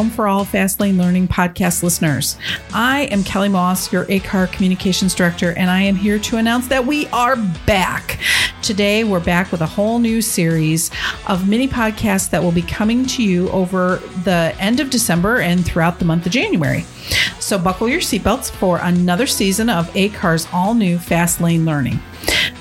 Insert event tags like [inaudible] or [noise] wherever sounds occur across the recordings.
Home for All Fast Lane Learning podcast listeners. I am Kelly Moss, your ACAR Communications Director, and I am here to announce that we are back. Today, we're back with a whole new series of mini podcasts that will be coming to you over the end of December and throughout the month of January. So, buckle your seatbelts for another season of ACAR's all new Fast Lane Learning.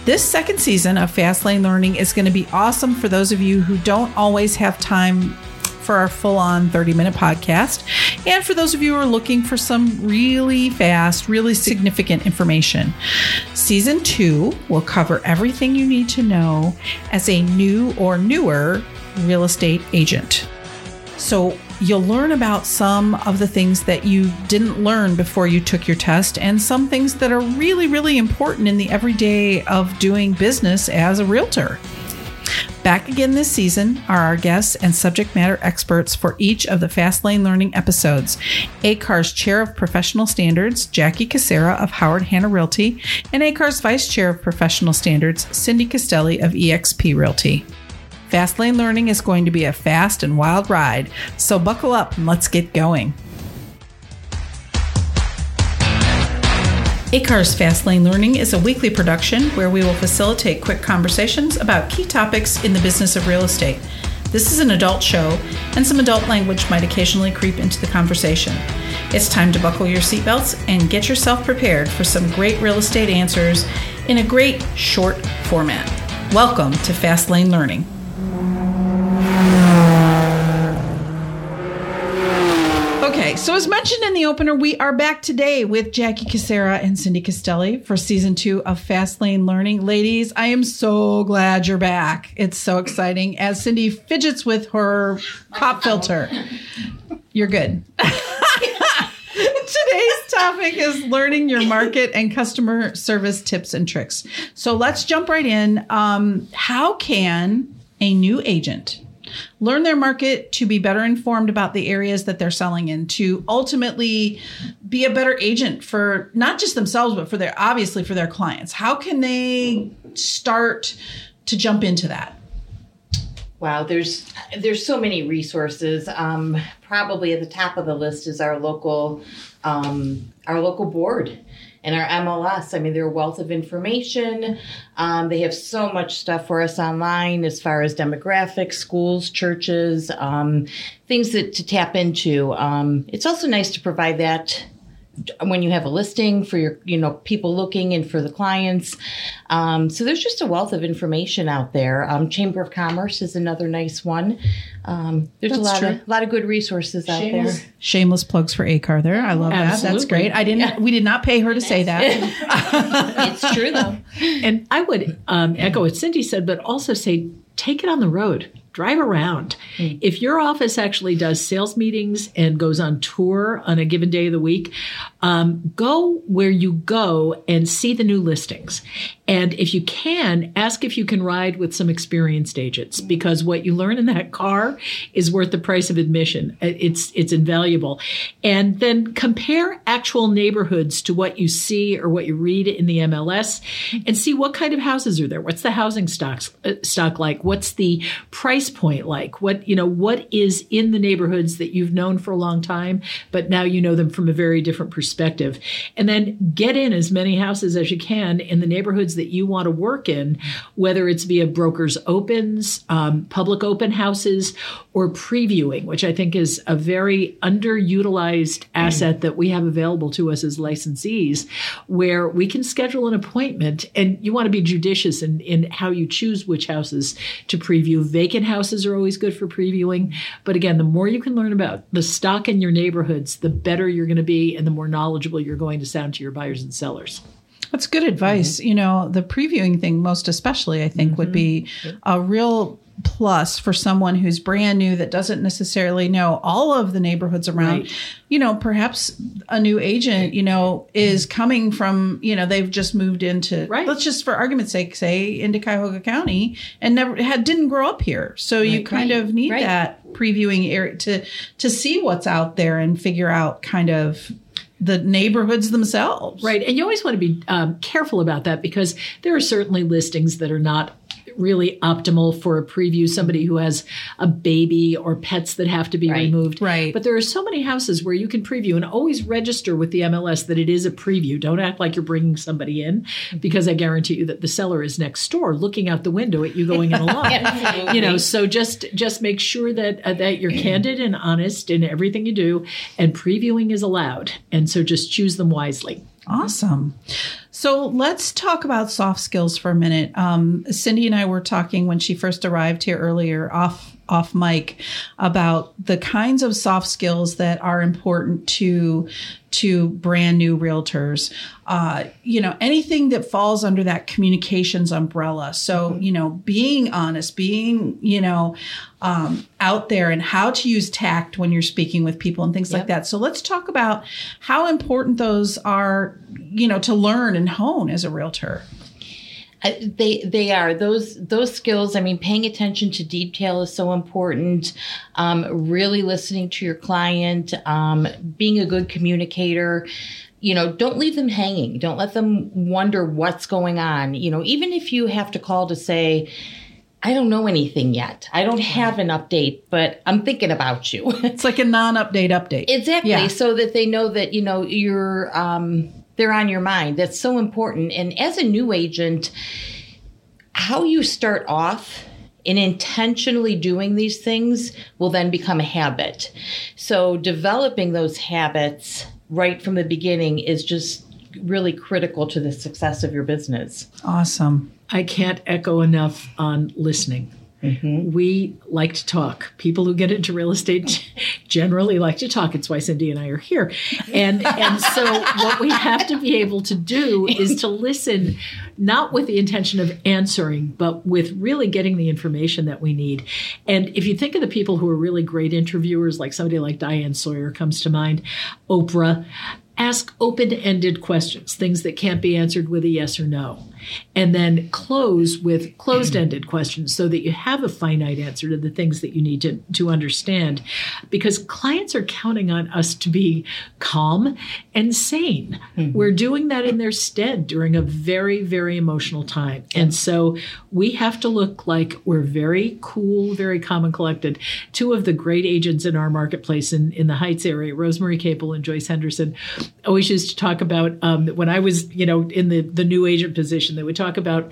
This second season of Fast Lane Learning is going to be awesome for those of you who don't always have time for our full on 30 minute podcast. And for those of you who are looking for some really fast, really significant information, season two will cover everything you need to know as a new or newer real estate agent. So, you'll learn about some of the things that you didn't learn before you took your test and some things that are really, really important in the everyday of doing business as a realtor. Back again this season are our guests and subject matter experts for each of the Fast Lane Learning episodes. ACAR's Chair of Professional Standards, Jackie Casera of Howard Hanna Realty, and ACAR's Vice Chair of Professional Standards, Cindy Castelli of eXp Realty. Fast Lane Learning is going to be a fast and wild ride, so buckle up and let's get going. ACAR's Fast Lane Learning is a weekly production where we will facilitate quick conversations about key topics in the business of real estate. This is an adult show, and some adult language might occasionally creep into the conversation. It's time to buckle your seatbelts and get yourself prepared for some great real estate answers in a great short format. Welcome to Fast Lane Learning. So as mentioned in the opener, we are back today with Jackie Casera and Cindy Castelli for season two of Fast Lane Learning. Ladies, I am so glad you're back. It's so exciting as Cindy fidgets with her pop filter. You're good. [laughs] Today's topic is learning your market and customer service tips and tricks. So let's jump right in. Um, how can a new agent learn their market to be better informed about the areas that they're selling in to ultimately be a better agent for not just themselves but for their obviously for their clients. How can they start to jump into that? Wow, there's there's so many resources. Um, probably at the top of the list is our local um, our local board and our MLS. I mean, they're a wealth of information. Um, they have so much stuff for us online as far as demographics, schools, churches, um, things that to tap into. Um, it's also nice to provide that when you have a listing for your you know people looking and for the clients. Um, so there's just a wealth of information out there. Um, chamber of commerce is another nice one. Um, there's That's a lot true. of lot of good resources out shameless, there. Shameless plugs for acar there. I love that. That's great. I didn't we did not pay her to say that. [laughs] It's true though. And I would um, echo what Cindy said, but also say take it on the road, drive around. If your office actually does sales meetings and goes on tour on a given day of the week, um, go where you go and see the new listings. And if you can, ask if you can ride with some experienced agents because what you learn in that car is worth the price of admission. It's it's invaluable. And then compare actual neighborhoods to what you see or what you read in the MLS and see what kind of houses are there. What's the housing stocks uh, stock like? What's the price point like? What, you know, what is in the neighborhoods that you've known for a long time, but now you know them from a very different perspective. And then get in as many houses as you can in the neighborhoods that you want to work in, whether it's via brokers opens, um, public open houses, or previewing, which I think is a very underutilized asset that we have available to us as licensees, where we can schedule an appointment and you want to be judicious in, in how you choose which houses to preview. Vacant houses are always good for previewing. But again, the more you can learn about the stock in your neighborhoods, the better you're going to be and the more knowledgeable you're going to sound to your buyers and sellers. That's good advice. Mm-hmm. You know, the previewing thing, most especially, I think, would mm-hmm. be a real plus for someone who's brand new that doesn't necessarily know all of the neighborhoods around. Right. You know, perhaps a new agent, you know, is coming from, you know, they've just moved into, Right. let's just for argument's sake say into Cuyahoga County and never had, didn't grow up here. So you kind of need Right. that previewing area to, to see what's out there and figure out kind of the neighborhoods themselves. Right. And you always want to be um, careful about that because there are certainly listings that are not really optimal for a preview somebody who has a baby or pets that have to be Right. removed Right. but there are so many houses where you can preview and always register with the MLS that it is a preview don't act like you're bringing somebody in because I guarantee you that the seller is next door looking out the window at you going in along [laughs] Absolutely. you know so just just make sure that uh, that you're candid and honest in everything you do and previewing is allowed and so just choose them wisely Awesome. So let's talk about soft skills for a minute. Um, Cindy and I were talking when she first arrived here earlier off off mic about the kinds of soft skills that are important to to brand new realtors. Uh, you know, anything that falls under that communications umbrella. So, you know, being honest, being, you know, um, out there and how to use tact when you're speaking with people and things like that. So let's talk about how important those are, you know, to learn and hone as a realtor. They they are those those skills. I mean, paying attention to detail is so important. Um, really listening to your client, um, being a good communicator. You know, don't leave them hanging. Don't let them wonder what's going on. You know, even if you have to call to say, I don't know anything yet. I don't have an update, but I'm thinking about you. [laughs] It's like a non-update update. Exactly. Yeah. So that they know that, you know, you're um they're on your mind. That's so important. And as a new agent, how you start off in intentionally doing these things will then become a habit. So developing those habits right from the beginning is just really critical to the success of your business. awesome. I can't echo enough on listening. Mm-hmm. We like to talk. People who get into real estate [laughs] generally like to talk. It's why Cindy and I are here. And and so what we have to be able to do is to listen, not with the intention of answering, but with really getting the information that we need. And if you think of the people who are really great interviewers, like somebody like Diane Sawyer comes to mind, Oprah, ask open-ended questions, things that can't be answered with a yes or no. And then close with closed-ended questions so that you have a finite answer to the things that you need to, to understand. Because clients are counting on us to be calm and sane. We're doing that in their stead during a very, very emotional time. And so we have to look like we're very cool, very calm and collected. Two of the great agents in our marketplace in, in the Heights area, Rosemary Capel and Joyce Henderson, always used to talk about um, when I was, you know, in the, the new agent position, they would talk about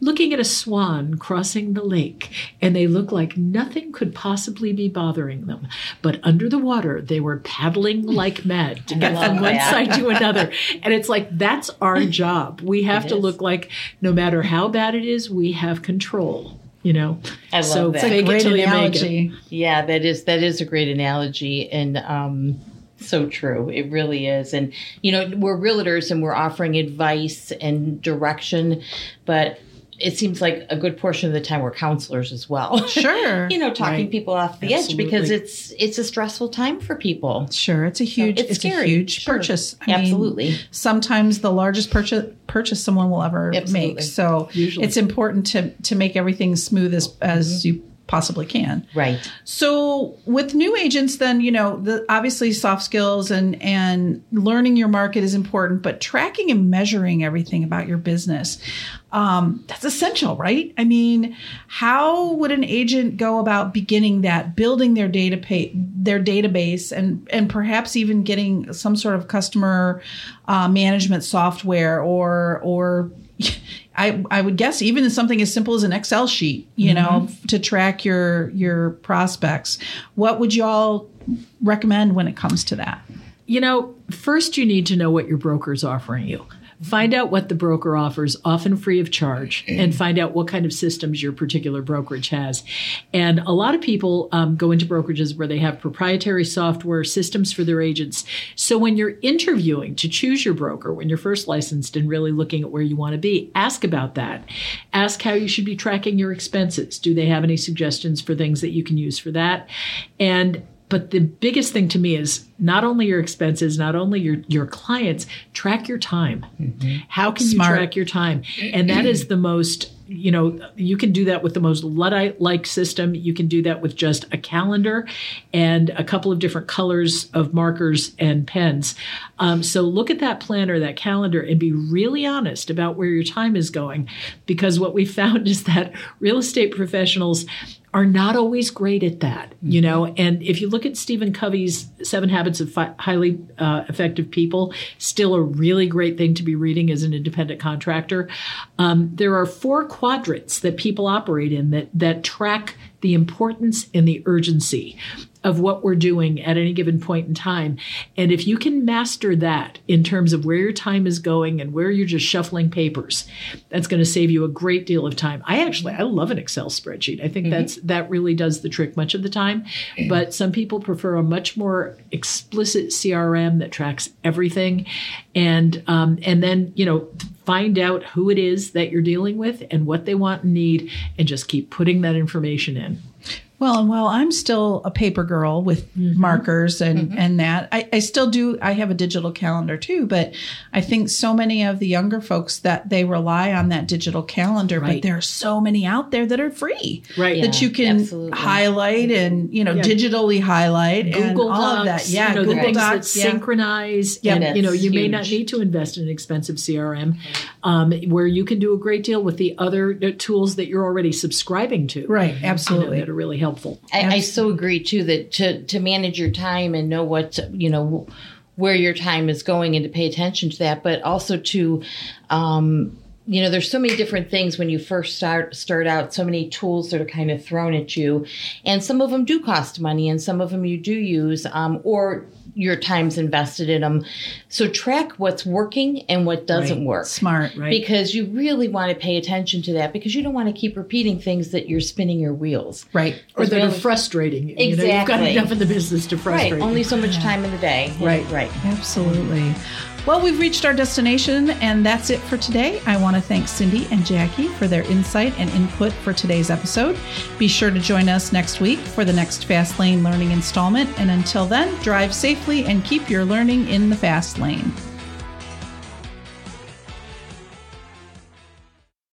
looking at a swan crossing the lake, and they looked like nothing could possibly be bothering them. But under the water, they were paddling like mad to get from one that. side to another. [laughs] And it's like, that's our job. We have It to is. look like no matter how bad it is, we have control. You know, I love so that. fake it Great till you make it. analogy. Yeah, that is that is a great analogy and um so true. It really is. And you know, we're realtors and we're offering advice and direction, but it seems like a good portion of the time we're counselors as well. Sure. [laughs] you know, talking Right. people off the edge because it's it's a stressful time for people. Sure, it's a huge, it's it's, a huge Sure. purchase. I mean, Absolutely. sometimes the largest purchase purchase someone will ever Absolutely. make. So Usually. it's important to to make everything smooth as as mm-hmm. you possibly can. Right. So with new agents, then you know the obviously soft skills and and learning your market is important, but tracking and measuring everything about your business um, that's essential, right? I mean, how would an agent go about beginning that, building their data pa- their database, and and perhaps even getting some sort of customer uh, management software or or I, I would guess even something as simple as an Excel sheet, you know, mm-hmm. to track your your prospects. What would y'all recommend when it comes to that? You know, first you need to know what your broker is offering you. Find out what the broker offers, often free of charge, and find out what kind of systems your particular brokerage has. And a lot of people um, go into brokerages where they have proprietary software systems for their agents. So when you're interviewing to choose your broker, when you're first licensed and really looking at where you want to be, ask about that. Ask how you should be tracking your expenses. Do they have any suggestions for things that you can use for that? And but the biggest thing to me is not only your expenses, not only your your clients, track your time. How can Smart. you track your time? And that is the most you know, you can do that with the most Luddite like system. You can do that with just a calendar and a couple of different colors of markers and pens. Um, so look at that planner, that calendar, and be really honest about where your time is going. Because what we found is that real estate professionals are not always great at that, you know. Mm-hmm. And if you look at Stephen Covey's Seven Habits of Fi- Highly uh, Effective People, still a really great thing to be reading as an independent contractor. Um, there are four quadrants that people operate in that that track the importance and the urgency of what we're doing at any given point in time. And if you can master that in terms of where your time is going and where you're just shuffling papers, that's going to save you a great deal of time. I actually I love an Excel spreadsheet. I think mm-hmm. that's that really does the trick much of the time. But some people prefer a much more explicit CRM that tracks everything, and um, and then you know find out who it is that you're dealing with and what they want and need, and just keep putting that information in. Well, and while I'm still a paper girl with mm-hmm. markers and mm-hmm. and that, I, I still do. I have a digital calendar too, but I think so many of the younger folks that they rely on that digital calendar. Right. But there are so many out there that are free, right? That yeah, you can absolutely. highlight and you know yeah. digitally highlight Google and all Docs, of that. Yeah, you know, Google the things Docs, that yeah. synchronize. Yep. And, you know, you huge. may not need to invest in an expensive CRM, um, where you can do a great deal with the other uh, tools that you're already subscribing to. Right, absolutely, you know, that are really helpful helpful. I, I so agree too that to to manage your time and know what you know where your time is going and to pay attention to that, but also to um, you know there's so many different things when you first start start out so many tools that are kind of thrown at you. And some of them do cost money and some of them you do use um, or your time's invested in them so track what's working and what doesn't right. work. Smart right. Because you really want to pay attention to that because you don't want to keep repeating things that you're spinning your wheels. Right. Or that really, are frustrating exactly you know, you've got enough in the business to frustrate right only so much time in the day. Right. Right. Absolutely. Well, we've reached our destination, and that's it for today. I want to thank Cindy and Jackie for their insight and input for today's episode. Be sure to join us next week for the next Fast Lane Learning installment. And until then, drive safely and keep your learning in the fast lane.